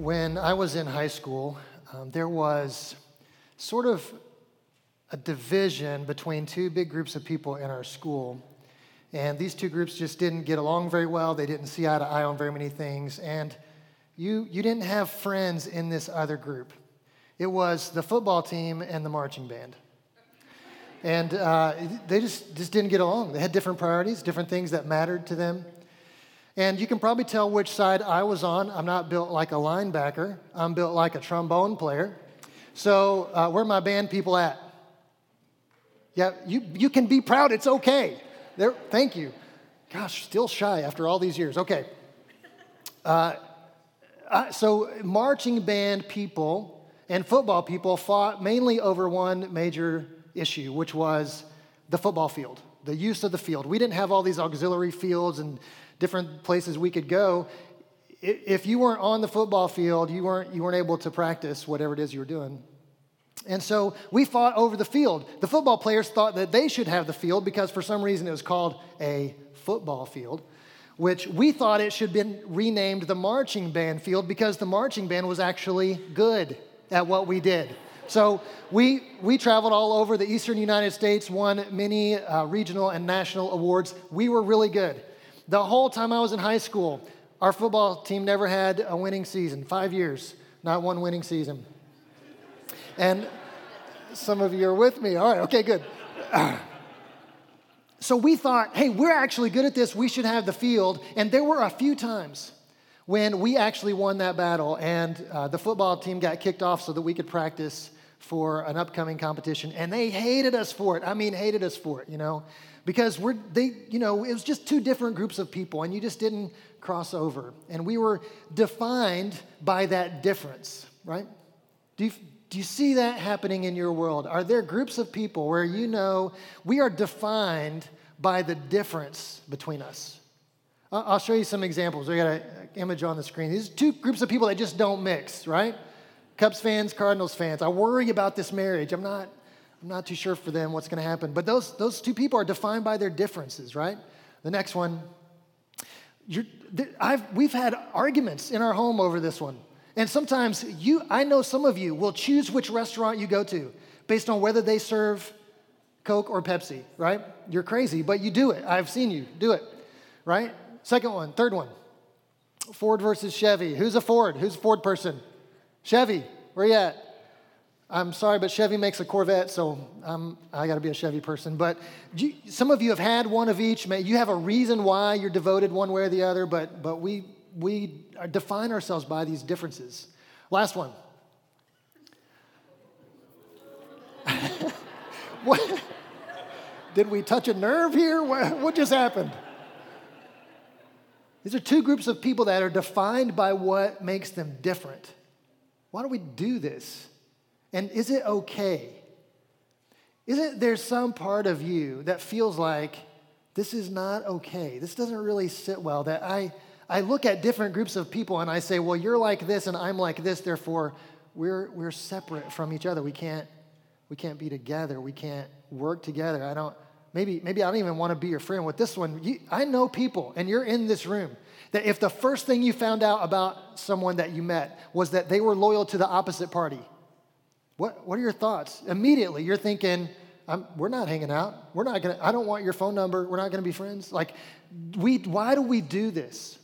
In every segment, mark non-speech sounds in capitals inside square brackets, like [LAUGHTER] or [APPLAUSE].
When I was in high school, um, there was sort of a division between two big groups of people in our school. And these two groups just didn't get along very well. They didn't see eye to eye on very many things. And you, you didn't have friends in this other group. It was the football team and the marching band. And uh, they just, just didn't get along. They had different priorities, different things that mattered to them. And you can probably tell which side I was on. I'm not built like a linebacker, I'm built like a trombone player. So, uh, where my band people at? Yeah, you, you can be proud, it's okay. There, thank you. Gosh, still shy after all these years. Okay. Uh, so, marching band people and football people fought mainly over one major issue, which was the football field, the use of the field. We didn't have all these auxiliary fields and different places we could go. If you weren't on the football field, you weren't, you weren't able to practice whatever it is you were doing. And so we fought over the field. The football players thought that they should have the field because for some reason it was called a football field, which we thought it should have been renamed the marching band field because the marching band was actually good at what we did. So we, we traveled all over the eastern United States, won many uh, regional and national awards. We were really good. The whole time I was in high school, our football team never had a winning season. Five years, not one winning season. And some of you are with me. All right, okay, good. [CLEARS THROAT] So we thought, hey, we're actually good at this. We should have the field. And there were a few times when we actually won that battle, and uh, the football team got kicked off so that we could practice for an upcoming competition. And they hated us for it. I mean, hated us for it, you know because we're they you know it was just two different groups of people and you just didn't cross over. And we were defined by that difference right? Do you, do you see that happening in your world? Are there groups of people where you know we are defined by the difference between us? I'll show you some examples. We got an image on the screen. These two groups of people that just don't mix right? Cubs fans cardinals fans. I worry about this marriage. I'm not I'm not too sure for them what's going to happen. But those, those two people are defined by their differences, right? The next one, we've had arguments in our home over this one. And sometimes you, I know some of you will choose which restaurant you go to based on whether they serve Coke or Pepsi, right? You're crazy, but you do it. I've seen you do it, right? Second one, third one, Ford versus Chevy. Who's a Ford? Who's a Ford person? Chevy, where you at? I'm sorry, but Chevy makes a Corvette, so I'm, I got to be a Chevy person. But you, some of you have had one of each. You have a reason why you're devoted one way or the other, but, but we, we define ourselves by these differences. Last one. [LAUGHS] what? Did we touch a nerve here? What, what just happened? These are two groups of people that are defined by what makes them different. Why do we do this? And is it okay? Isn't there some part of you that feels like this is not okay? This doesn't really sit well. That I, I look at different groups of people and I say, well, you're like this and I'm like this, therefore we're, we're separate from each other. We can't, we can't be together. We can't work together. I don't, maybe, maybe I don't even want to be your friend. With this one, you, I know people, and you're in this room, that if the first thing you found out about someone that you met was that they were loyal to the opposite party, what, what are your thoughts? Immediately, you're thinking, we're not hanging out. We're not gonna, I don't want your phone number. We're not gonna be friends. Like, we, why do we do this?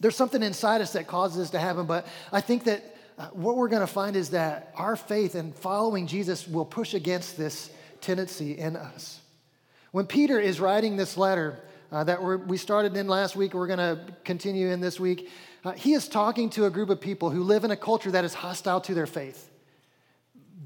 There's something inside us that causes this to happen, but I think that uh, what we're gonna find is that our faith and following Jesus will push against this tendency in us. When Peter is writing this letter uh, that we started in last week, we're gonna continue in this week, uh, he is talking to a group of people who live in a culture that is hostile to their faith.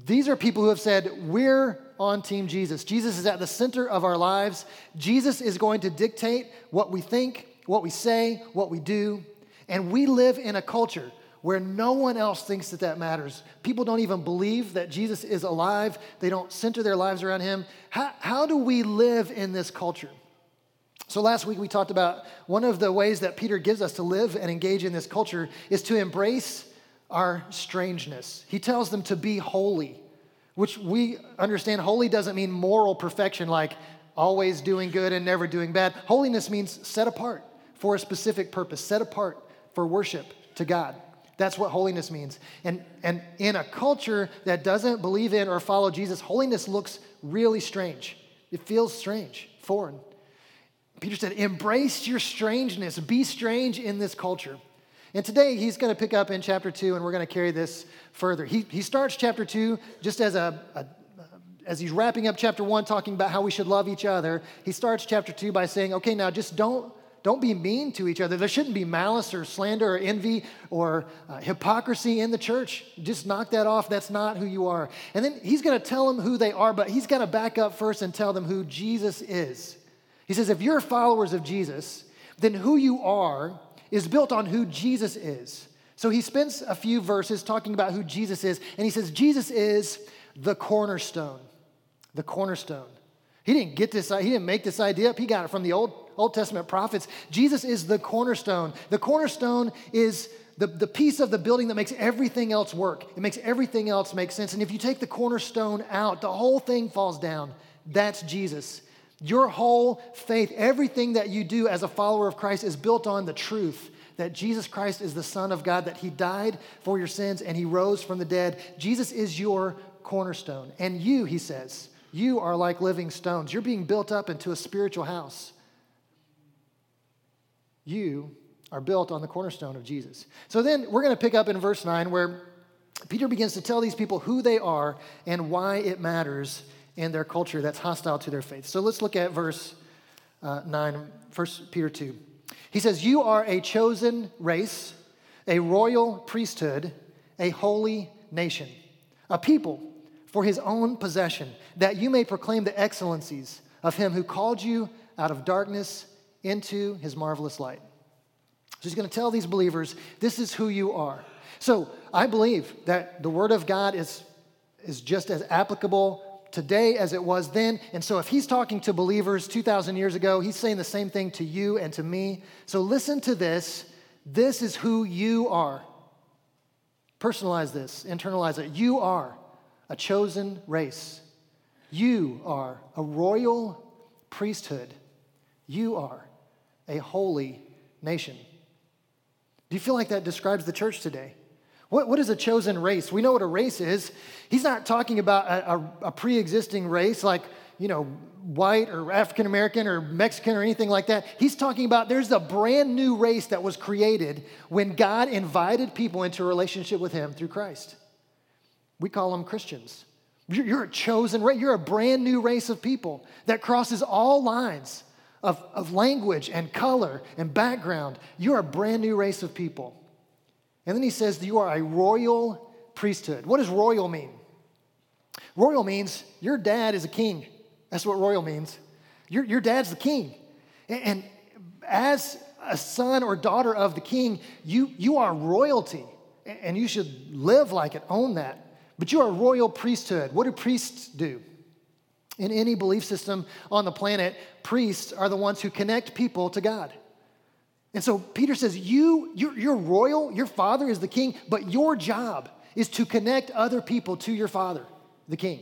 These are people who have said, We're on Team Jesus. Jesus is at the center of our lives. Jesus is going to dictate what we think, what we say, what we do. And we live in a culture where no one else thinks that that matters. People don't even believe that Jesus is alive, they don't center their lives around him. How, how do we live in this culture? So, last week we talked about one of the ways that Peter gives us to live and engage in this culture is to embrace our strangeness. He tells them to be holy, which we understand holy doesn't mean moral perfection, like always doing good and never doing bad. Holiness means set apart for a specific purpose, set apart for worship to God. That's what holiness means. And, and in a culture that doesn't believe in or follow Jesus, holiness looks really strange. It feels strange, foreign. Peter said, Embrace your strangeness, be strange in this culture. And today he's going to pick up in chapter two, and we're going to carry this further. He, he starts chapter two just as a, a as he's wrapping up chapter one, talking about how we should love each other. He starts chapter two by saying, okay, now just don't don't be mean to each other. There shouldn't be malice or slander or envy or uh, hypocrisy in the church. Just knock that off. That's not who you are. And then he's going to tell them who they are, but he's going to back up first and tell them who Jesus is. He says, if you're followers of Jesus, then who you are is built on who Jesus is. So he spends a few verses talking about who Jesus is, and he says, Jesus is the cornerstone. The cornerstone. He didn't get this, he didn't make this idea up. He got it from the Old Old Testament prophets, Jesus is the cornerstone. The cornerstone is the, the piece of the building that makes everything else work. It makes everything else make sense. And if you take the cornerstone out, the whole thing falls down. That's Jesus. Your whole faith, everything that you do as a follower of Christ is built on the truth that Jesus Christ is the Son of God, that He died for your sins and He rose from the dead. Jesus is your cornerstone. And you, He says, you are like living stones. You're being built up into a spiritual house. You are built on the cornerstone of Jesus. So then we're going to pick up in verse 9 where Peter begins to tell these people who they are and why it matters in their culture that's hostile to their faith. So let's look at verse uh, 9, 1 Peter 2. He says, You are a chosen race, a royal priesthood, a holy nation, a people for his own possession, that you may proclaim the excellencies of him who called you out of darkness into his marvelous light. So he's going to tell these believers, this is who you are. So I believe that the word of God is, is just as applicable today as it was then. And so if he's talking to believers 2,000 years ago, he's saying the same thing to you and to me. So listen to this. This is who you are. Personalize this, internalize it. You are a chosen race. You are a royal priesthood. You are a holy nation. Do you feel like that describes the church today? What, what is a chosen race? We know what a race is. He's not talking about a, a, a pre existing race like, you know, white or African American or Mexican or anything like that. He's talking about there's a brand new race that was created when God invited people into a relationship with Him through Christ. We call them Christians. You're, a chosen race, you're a brand new race of people that crosses all lines of, of language and color and background. You're a brand new race of people. And then he says you are a royal priesthood. What does royal mean? Royal means your dad is a king. That's what royal means. Your, your dad's the king. And, and as a son or daughter of the king, you, you are royalty. And you should live like it, own that. But you are a royal priesthood. What do priests do? In any belief system on the planet, priests are the ones who connect people to God. And so Peter says, you, you're, you're, royal, your father is the king, but your job is to connect other people to your father, the king.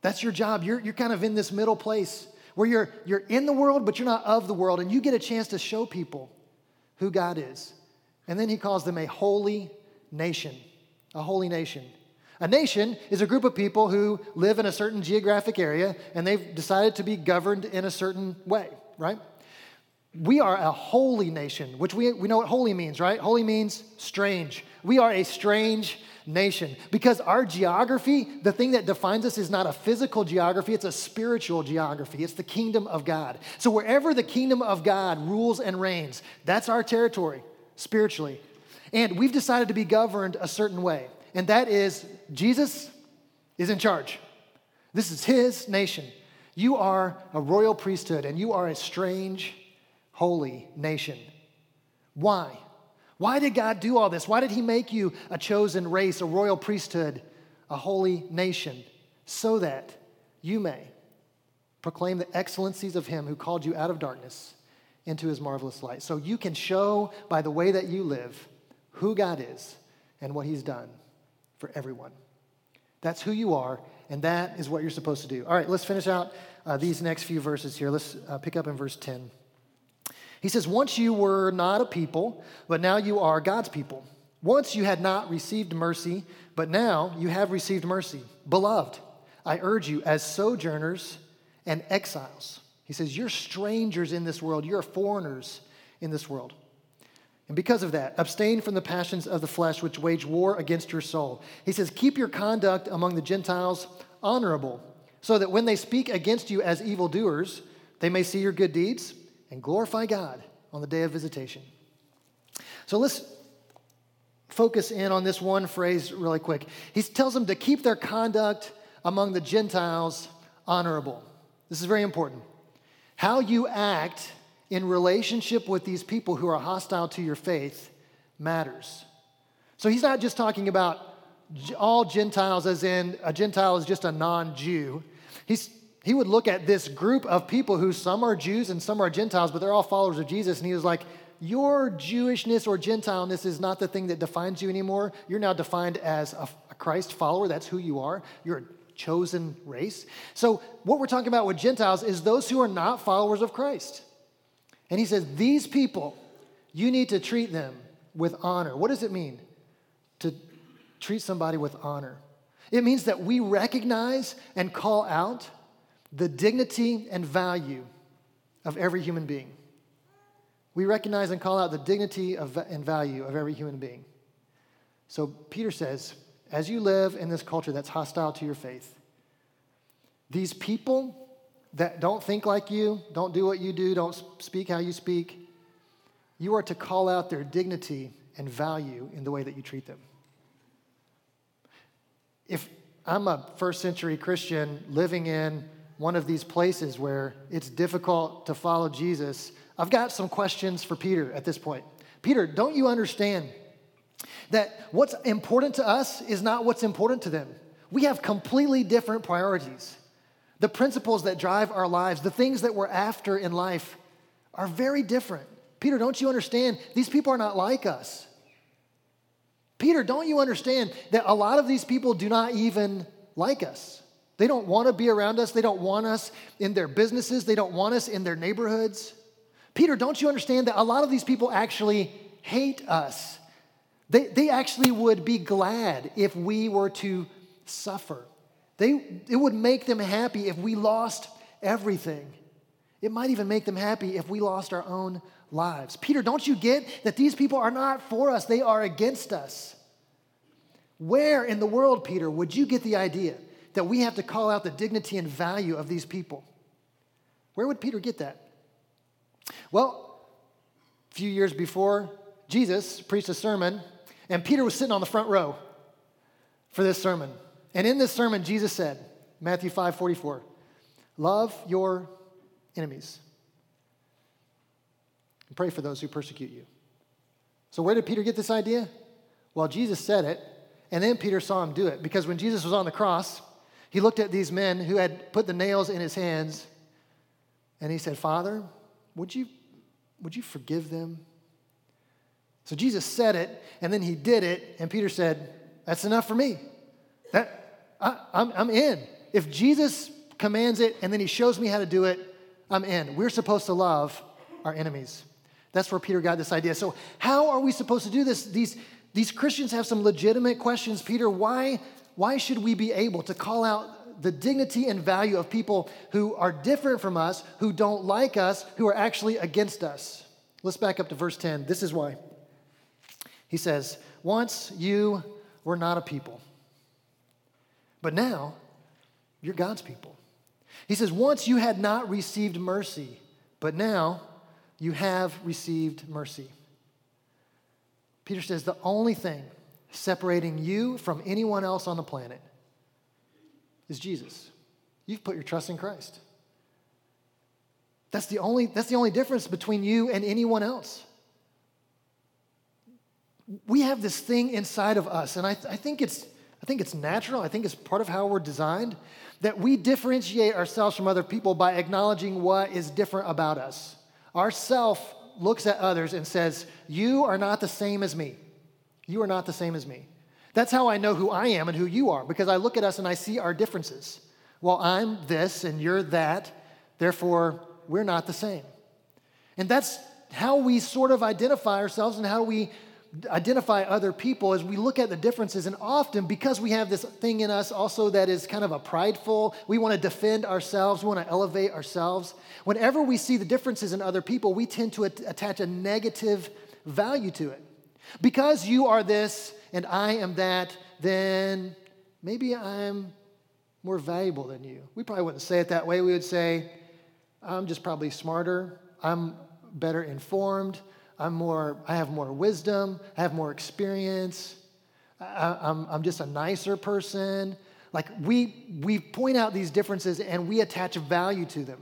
That's your job. You're, you're kind of in this middle place where you're, you're in the world, but you're not of the world, and you get a chance to show people who God is. And then he calls them a holy nation, a holy nation. A nation is a group of people who live in a certain geographic area and they've decided to be governed in a certain way, right? We are a holy nation, which we, we know what holy means, right? Holy means strange. We are a strange nation because our geography, the thing that defines us, is not a physical geography, it's a spiritual geography. It's the kingdom of God. So wherever the kingdom of God rules and reigns, that's our territory spiritually. And we've decided to be governed a certain way and that is Jesus is in charge. This is his nation. You are a royal priesthood and you are a strange, holy nation. Why? Why did God do all this? Why did he make you a chosen race, a royal priesthood, a holy nation? So that you may proclaim the excellencies of him who called you out of darkness into his marvelous light. So you can show by the way that you live who God is and what he's done for everyone. That's who you are, and that is what you're supposed to do. All right, let's finish out uh, these next few verses here. Let's uh, pick up in verse 10. He says, Once you were not a people, but now you are God's people. Once you had not received mercy, but now you have received mercy. Beloved, I urge you as sojourners and exiles. He says, You're strangers in this world, you're foreigners in this world. And because of that, abstain from the passions of the flesh which wage war against your soul. He says, Keep your conduct among the Gentiles honorable, so that when they speak against you as evildoers, they may see your good deeds and glorify God on the day of visitation. So let's focus in on this one phrase really quick. He tells them to keep their conduct among the Gentiles honorable. This is very important. How you act in relationship with these people who are hostile to your faith matters. So he's not just talking about all Gentiles, as in a Gentile is just a non Jew. He would look at this group of people who some are Jews and some are Gentiles, but they're all followers of Jesus. And he was like, Your Jewishness or Gentileness is not the thing that defines you anymore. You're now defined as a, Christ follower. That's who you are. You're a chosen race. So, what we're talking about with Gentiles is those who are not followers of Christ. And he says, These people, you need to treat them with honor. What does it mean to treat somebody with honor? It means that we recognize and call out the dignity and value of every human being. We recognize and call out the dignity of, and value of every human being. So Peter says, as you live in this culture that's hostile to your faith, these people that don't think like you, don't do what you do, don't speak how you speak, you are to call out their dignity and value in the way that you treat them. If I'm a first century Christian living in one of these places where it's difficult to follow Jesus, I've got some questions for Peter at this point. Peter, don't you understand that what's important to us is not what's important to them? We have completely different priorities. The principles that drive our lives, the things that we're after in life, are very different. Peter, don't you understand? These people are not like us. Peter, don't you understand that a lot of these people do not even like us? They don't want to be around us. They don't want us in their businesses. They don't want us in their neighborhoods. Peter, don't you understand that a lot of these people actually hate us? They, they actually would be glad if we were to suffer. They, it would make them happy if we lost everything. It might even make them happy if we lost our own lives. Peter, don't you get that these people are not for us, they are against us? Where in the world, Peter, would you get the idea that we have to call out the dignity and value of these people? Where would Peter get that? Well, a few years before, Jesus preached a sermon, and Peter was sitting on the front row for this sermon. And in this sermon, Jesus said, Matthew 5 44, love your enemies and pray for those who persecute you. So, where did Peter get this idea? Well, Jesus said it, and then Peter saw him do it because when Jesus was on the cross, he looked at these men who had put the nails in his hands and he said, Father, would you, would you forgive them? So Jesus said it, and then he did it, and Peter said, That's enough for me. That, I, I'm, I'm in. If Jesus commands it and then he shows me how to do it, I'm in. We're supposed to love our enemies. That's where Peter got this idea. So, how are we supposed to do this? These, these Christians have some legitimate questions. Peter, why, why should we be able to call out the dignity and value of people who are different from us, who don't like us, who are actually against us? Let's back up to verse 10. This is why. He says, Once you were not a people but now, you're God's people. He says, Once you had not received mercy, but now you have received mercy. Peter says, The only thing separating you from anyone else on the planet is Jesus. You've put your trust in Christ. That's the only, that's the only difference between you and anyone else. We have this thing inside of us, and I, I think it's I think it's natural. I think it's part of how we're designed that we differentiate ourselves from other people by acknowledging what is different about us. Our self looks at others and says, You are not the same as me. You are not the same as me. That's how I know who I am and who you are, because I look at us and I see our differences. Well, I'm this and you're that, therefore, we're not the same. And that's how we sort of identify ourselves and how we identify other people as we look at the differences, and often because we have this thing in us also that is kind of a prideful, we want to defend ourselves, we want to elevate ourselves. Whenever we see the differences in other people, we tend to attach a negative value to it. Because you are this and I am that, then maybe I'm more valuable than you. We probably wouldn't say it that way. We would say, I'm just probably smarter, I'm better informed, I'm more, I have more wisdom, I have more experience, I, I'm, I'm just a nicer person. Like we, we point out these differences and we attach value to them.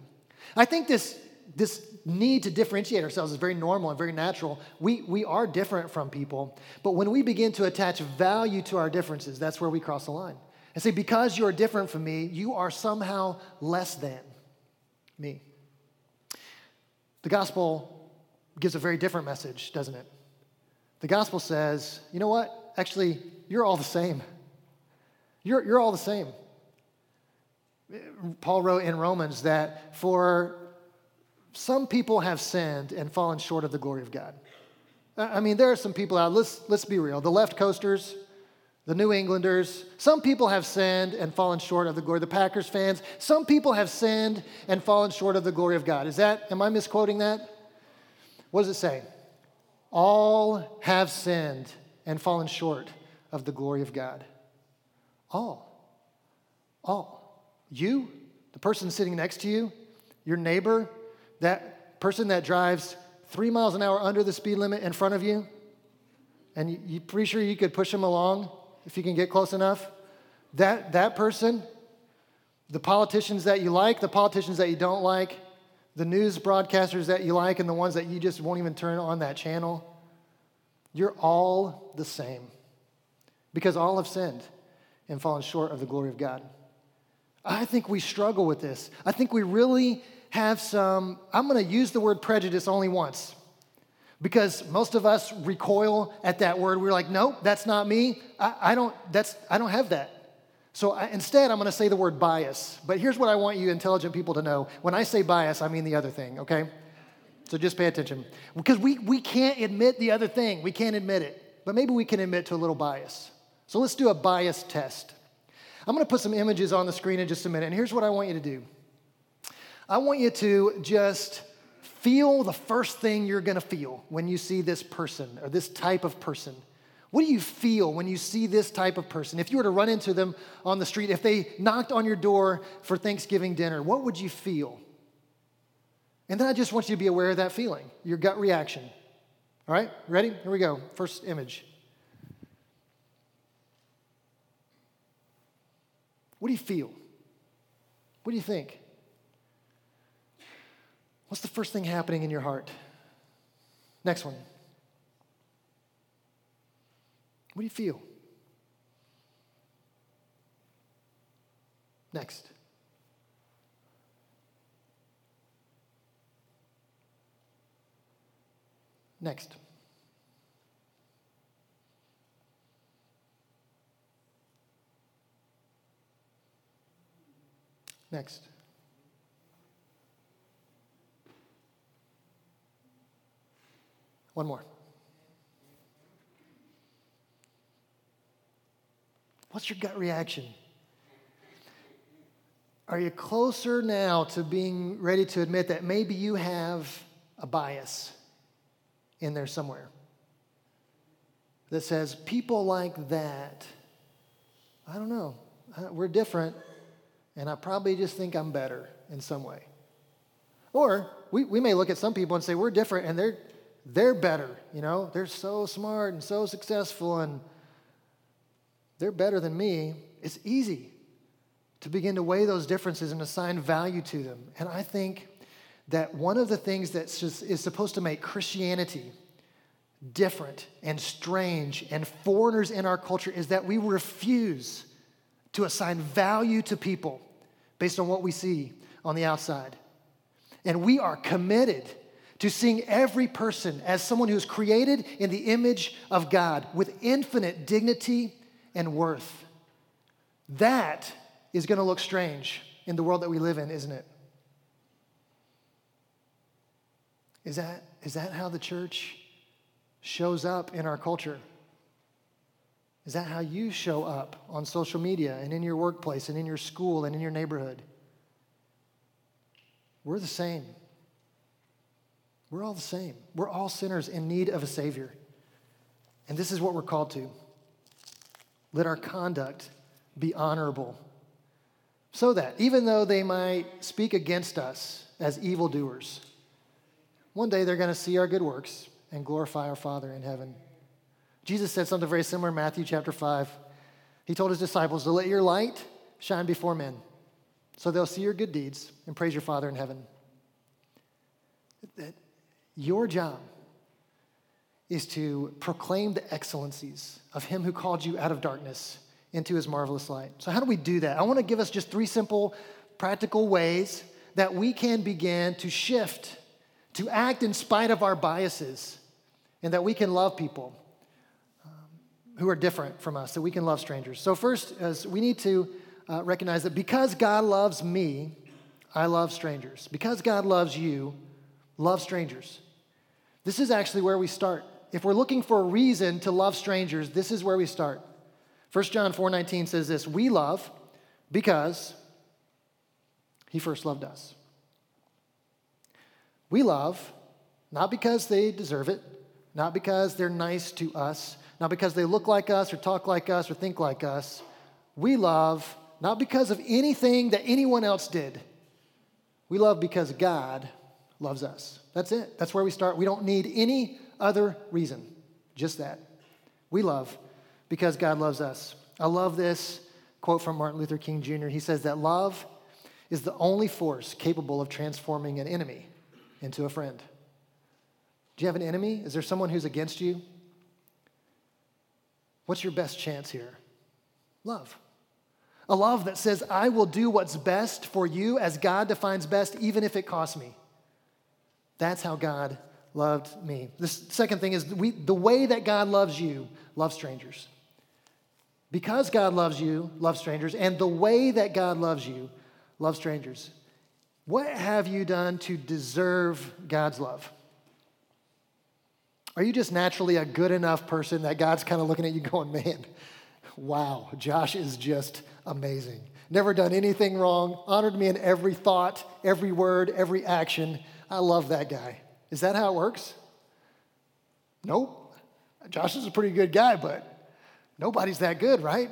I think this, this need to differentiate ourselves is very normal and very natural. We, we are different from people, but when we begin to attach value to our differences, that's where we cross the line. And say, because you're different from me, you are somehow less than me. The gospel gives a very different message, doesn't it? The gospel says, you know what? Actually, you're all the same. You're, you're all the same. Paul wrote in Romans that for some people have sinned and fallen short of the glory of God. I mean, there are some people out, let's, let's be real. The left coasters, the New Englanders, some people have sinned and fallen short of the glory. The Packers fans, some people have sinned and fallen short of the glory of God. Is that, am I misquoting that? What does it say? All have sinned and fallen short of the glory of God. All. All. You, the person sitting next to you, your neighbor, that person that drives three miles an hour under the speed limit in front of you, and you, you pretty sure you could push them along if you can get close enough. That, that person, the politicians that you like, the politicians that you don't like, the news broadcasters that you like, and the ones that you just won't even turn on that channel, you're all the same. Because all have sinned and fallen short of the glory of God. I think we struggle with this. I think we really have some, I'm going to use the word prejudice only once because most of us recoil at that word. We're like, nope, that's not me. I, I don't, that's, I don't have that. So I, instead, I'm going to say the word bias. But here's what I want you intelligent people to know. When I say bias, I mean the other thing, okay? So just pay attention. Because we, we can't admit the other thing. We can't admit it. But maybe we can admit to a little bias. So let's do a bias test. I'm going to put some images on the screen in just a minute. And here's what I want you to do I want you to just feel the first thing you're going to feel when you see this person or this type of person. What do you feel when you see this type of person? If you were to run into them on the street, if they knocked on your door for Thanksgiving dinner, what would you feel? And then I just want you to be aware of that feeling, your gut reaction. All right, ready? Here we go. First image. What do you feel? What do you think? What's the first thing happening in your heart? Next one. What do you feel? Next. Next. Next. One more. What's your gut reaction? Are you closer now to being ready to admit that maybe you have a bias in there somewhere that says, people like that, I don't know, we're different, and I probably just think I'm better in some way. Or we, we may look at some people and say, we're different, and they're they're better, you know, they're so smart and so successful and they're better than me. It's easy to begin to weigh those differences and assign value to them. And I think that one of the things that is supposed to make Christianity different and strange and foreigners in our culture is that we refuse to assign value to people based on what we see on the outside. And we are committed to seeing every person as someone who is created in the image of God with infinite dignity and worth. That is going to look strange in the world that we live in, isn't it? Is that, is that how the church shows up in our culture? Is that how you show up on social media and in your workplace and in your school and in your neighborhood? We're the same. We're all the same. We're all sinners in need of a Savior. And this is what we're called to. Let our conduct be honorable, so that even though they might speak against us as evildoers, one day they're going to see our good works and glorify our Father in heaven. Jesus said something very similar in Matthew chapter 5. He told his disciples to let your light shine before men so they'll see your good deeds and praise your Father in heaven. Your job is to proclaim the excellencies of Him who called you out of darkness into His marvelous light. So, how do we do that? I want to give us just three simple, practical ways that we can begin to shift, to act in spite of our biases, and that we can love people um, who are different from us, that we can love strangers. So, first, we need to uh, recognize that because God loves me, I love strangers. Because God loves you, love strangers. This is actually where we start. If we're looking for a reason to love strangers, this is where we start. 1 John 4:19 says this, "We love because he first loved us." We love not because they deserve it, not because they're nice to us, not because they look like us or talk like us or think like us. We love not because of anything that anyone else did. We love because God loves us. That's it. That's where we start. We don't need any other reason, just that. We love because God loves us. I love this quote from Martin Luther King Jr. He says that love is the only force capable of transforming an enemy into a friend. Do you have an enemy? Is there someone who's against you? What's your best chance here? Love. A love that says, I will do what's best for you as God defines best, even if it costs me. That's how God loved me. The second thing is we, the way that God loves you, love strangers. Because God loves you, love strangers, and the way that God loves you, love strangers. What have you done to deserve God's love? Are you just naturally a good enough person that God's kind of looking at you [LAUGHS] going, man, wow, Josh is just amazing. Never done anything wrong, honored me in every thought, every word, every action. I love that guy. Is that how it works? Nope. Josh is a pretty good guy, but nobody's that good, right?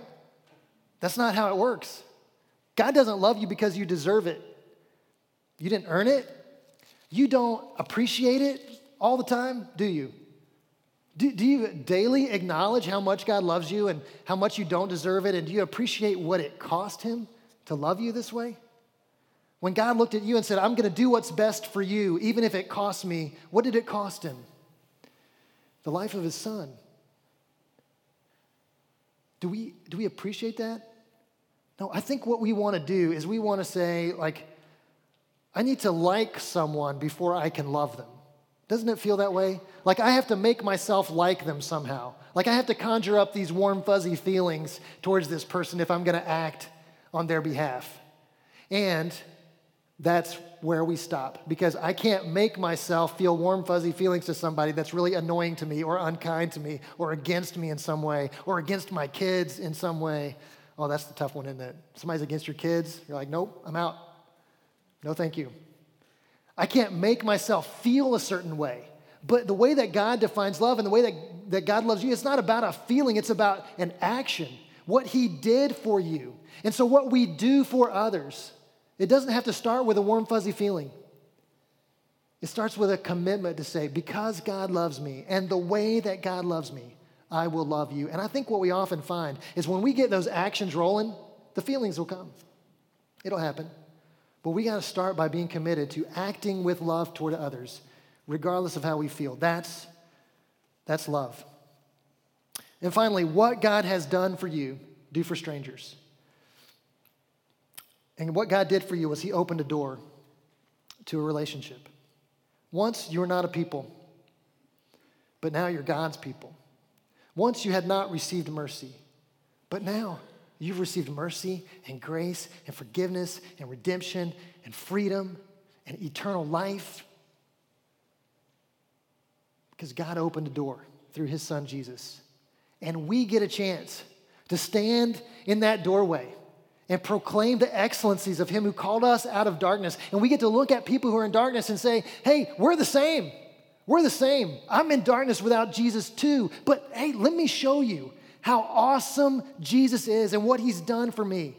That's not how it works. God doesn't love you because you deserve it. You didn't earn it. You don't appreciate it all the time, do you? Do, do you daily acknowledge how much God loves you and how much you don't deserve it? And do you appreciate what it cost Him to love you this way? When God looked at you and said, I'm going to do what's best for you, even if it costs me, what did it cost Him? The life of His Son. Do we, do we appreciate that? No, I think what we want to do is we want to say, like, I need to like someone before I can love them. Doesn't it feel that way? Like I have to make myself like them somehow. Like I have to conjure up these warm, fuzzy feelings towards this person if I'm going to act on their behalf. And that's where we stop because I can't make myself feel warm, fuzzy feelings to somebody that's really annoying to me or unkind to me or against me in some way or against my kids in some way. Oh, that's the tough one, isn't it? Somebody's against your kids, you're like, nope, I'm out. No, thank you. I can't make myself feel a certain way. But the way that God defines love and the way that, that God loves you, it's not about a feeling, it's about an action. What He did for you. And so, what we do for others, it doesn't have to start with a warm, fuzzy feeling. It starts with a commitment to say, because God loves me and the way that God loves me, I will love you. And I think what we often find is when we get those actions rolling, the feelings will come. It'll happen. But we got to start by being committed to acting with love toward others, regardless of how we feel. That's, that's love. And finally, what God has done for you, do for strangers. And what God did for you was He opened a door to a relationship. Once you were not a people, but now you're God's people. Once you had not received mercy, but now You've received mercy and grace and forgiveness and redemption and freedom and eternal life because God opened a door. through his son Jesus. And we get a chance to stand in that doorway and proclaim the excellencies of him who called us out of darkness. And we get to look at people who are in darkness and say, hey, we're the same. We're the same. I'm in darkness without Jesus too. But hey, let me show you how awesome Jesus is and what he's done for me.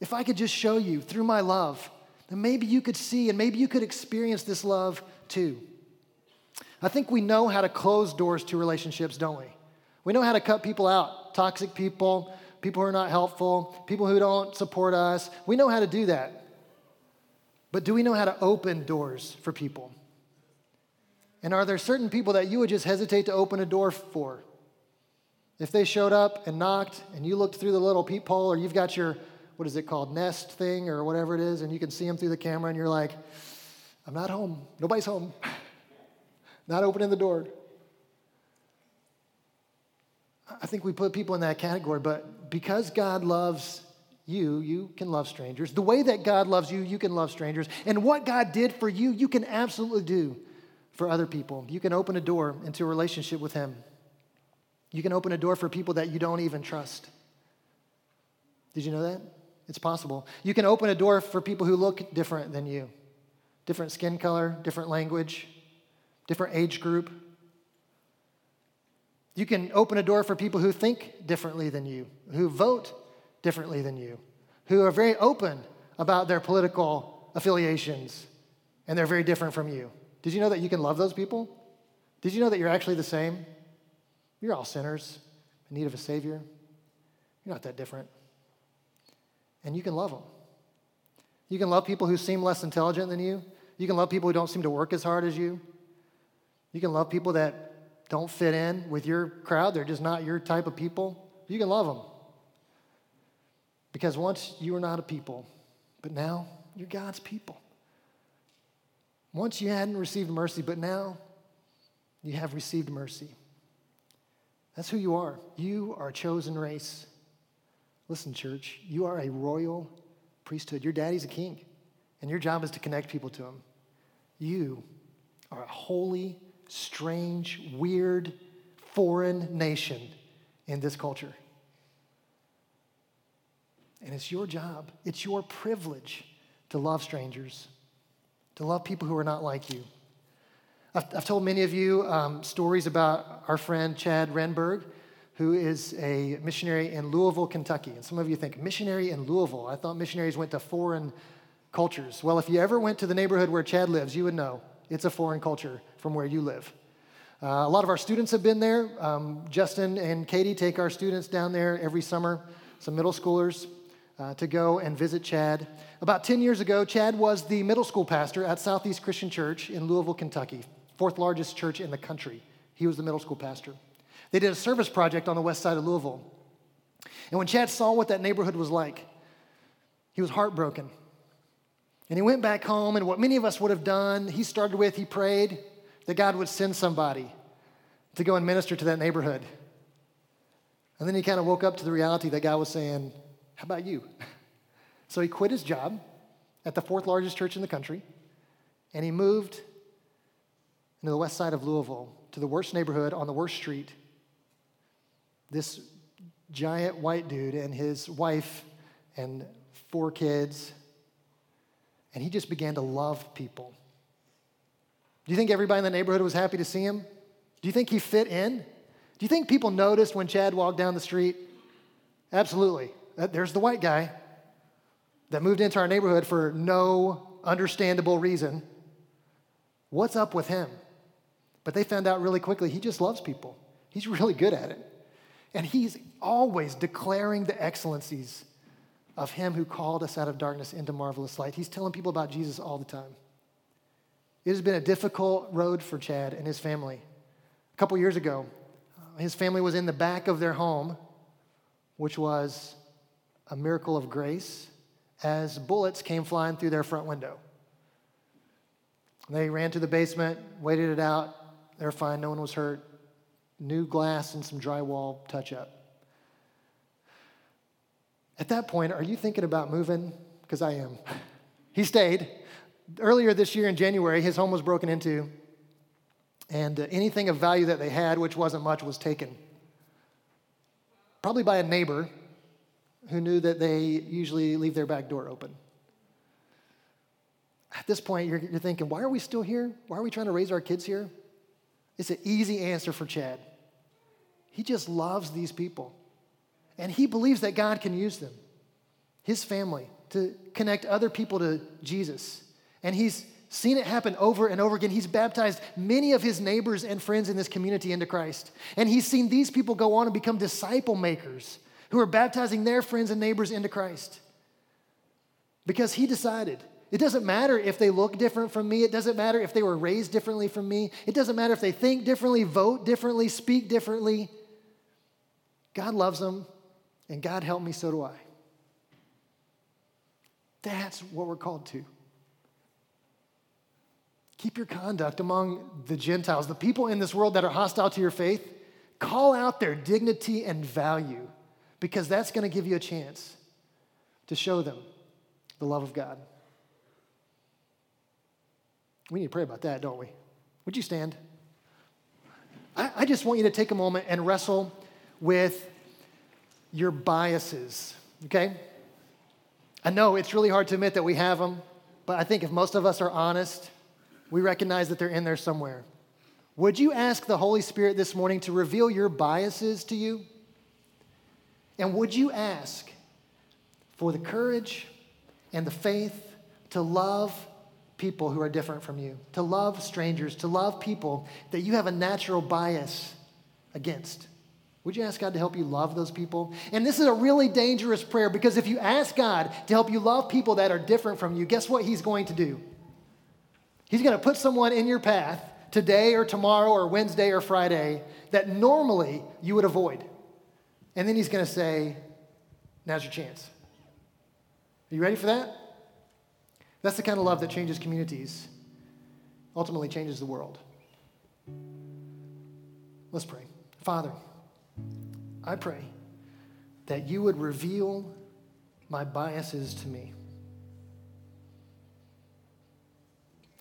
If I could just show you through my love, then maybe you could see and maybe you could experience this love too. I think we know how to close doors to relationships, don't we? We know how to cut people out toxic people, people who are not helpful, people who don't support us. We know how to do that. But do we know how to open doors for people? And are there certain people that you would just hesitate to open a door for? If they showed up and knocked and you looked through the little peephole or you've got your, what is it called, nest thing or whatever it is, and you can see them through the camera and you're like, I'm not home. Nobody's home. [LAUGHS] not opening the door. I think we put people in that category, but because God loves you, you can love strangers. The way that God loves you, you can love strangers. And what God did for you, you can absolutely do for other people. You can open a door into a relationship with Him. You can open a door for people that you don't even trust. Did you know that? It's possible. You can open a door for people who look different than you different skin color, different language, different age group. You can open a door for people who think differently than you, who vote differently than you, who are very open about their political affiliations, and they're very different from you. Did you know that you can love those people? Did you know that you're actually the same? You're all sinners in need of a Savior. You're not that different. And you can love them. You can love people who seem less intelligent than you. You can love people who don't seem to work as hard as you. You can love people that don't fit in with your crowd, they're just not your type of people, you can love them. Because once you were not a people, but now you're God's people. Once you hadn't received mercy, but now you have received mercy. That's who you are. You are a chosen race. Listen, church, you are a royal priesthood. Your daddy's a king, and your job is to connect people to him. You are a holy strange, weird, foreign nation in this culture. And it's your job, it's your privilege to love strangers, to love people who are not like you. I've, I've told many of you um, stories about our friend Chad Renberg, who is a missionary in Louisville, Kentucky. And some of you think, missionary in Louisville? I thought missionaries went to foreign cultures. Well, if you ever went to the neighborhood where Chad lives, you would know it's a foreign culture from where you live. Uh, a lot of our students have been there. Um, Justin and Katie take our students down there every summer, some middle schoolers, uh, to go and visit Chad. About 10 years ago, Chad was the middle school pastor at Southeast Christian Church in Louisville, Kentucky, fourth largest church in the country. He was the middle school pastor. They did a service project on the west side of Louisville. And when Chad saw what that neighborhood was like, he was heartbroken. And he went back home, and what many of us would have done, he started with, he prayed that God would send somebody to go and minister to that neighborhood. And then he kind of woke up to the reality that God was saying, How about you? [LAUGHS] So he quit his job at the fourth largest church in the country, and he moved into the west side of Louisville to the worst neighborhood on the worst street. This giant white dude and his wife and four kids and he just began to love people. Do you think everybody in the neighborhood was happy to see him? Do you think he fit in? Do you think people noticed when Chad walked down the street? Absolutely. Uh, there's the white guy that moved into our neighborhood for no understandable reason. What's up with him? But they found out really quickly he just loves people. He's [LAUGHS] really good at it. And he's always declaring the excellencies of him who called us out of darkness into marvelous light. He's telling people about Jesus all the time. It has been a difficult road for Chad and his family. A couple years ago, uh, his family was in the back of their home, which was a miracle of grace, as bullets came flying through their front window. They ran to the basement, waited it out. They were fine, no one was hurt. New glass and some drywall touch up. At that point, are you thinking about moving? Because I am. He stayed. Earlier this year in January, his home was broken into. And uh, anything of value that they had, which wasn't much, was taken. Probably by a neighbor who knew that they usually leave their back door open. At this point, you're, you're thinking, why are we still here? Why are we trying to raise our kids here? It's an easy answer for Chad. He just loves these people. And he believes that God can use them, his family, to connect other people to Jesus. And he's seen it happen over and over again. He's baptized many of his neighbors and friends in this community into Christ. And he's seen these people go on and become disciple makers who are baptizing their friends and neighbors into Christ. Because he decided it doesn't matter if they look different from me. It doesn't matter if they were raised differently from me. It doesn't matter if they think differently, vote differently, speak differently. God loves them, and God help me, so do I. That's what we're called to. Keep your conduct among the Gentiles, the people in this world that are hostile to your faith. Call out their dignity and value because that's going to give you a chance to show them the love of God. We need to pray about that, don't we? Would you stand? I, I just want you to take a moment and wrestle with your biases, okay? I know it's really hard to admit that we have them, but I think if most of us are honest, we recognize that they're in there somewhere. Would you ask the Holy Spirit this morning to reveal your biases to you? And would you ask for the courage and the faith to love people who are different from you, to love strangers, to love people that you have a natural bias against? Would you ask God to help you love those people? And this is a really dangerous prayer because if you ask God to help you love people that are different from you, guess what He's going to do? He's going to put someone in your path today or tomorrow or Wednesday or Friday that normally you would avoid. And then He's going to say, Now's your chance. Are you ready for that? That's the kind of love that changes communities, ultimately changes the world. Let's pray. Father, I pray that you would reveal my biases to me.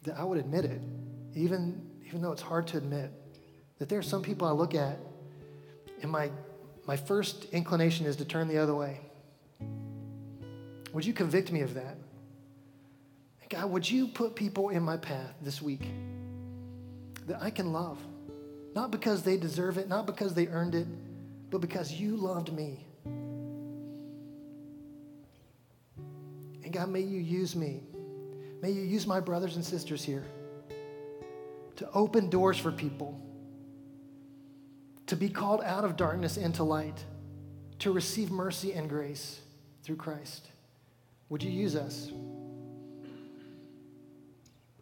That I would admit it, even, even though it's hard to admit, that there are some people I look at and my, my first inclination is to turn the other way. Would you convict me of that? God, would you put people in my path this week that I can love? Not because they deserve it, not because they earned it, but because you loved me. And God, may you use me. May you use my brothers and sisters here to open doors for people, to be called out of darkness into light, to receive mercy and grace through Christ. Would you use us?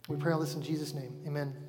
We pray all this in Jesus' name. Amen.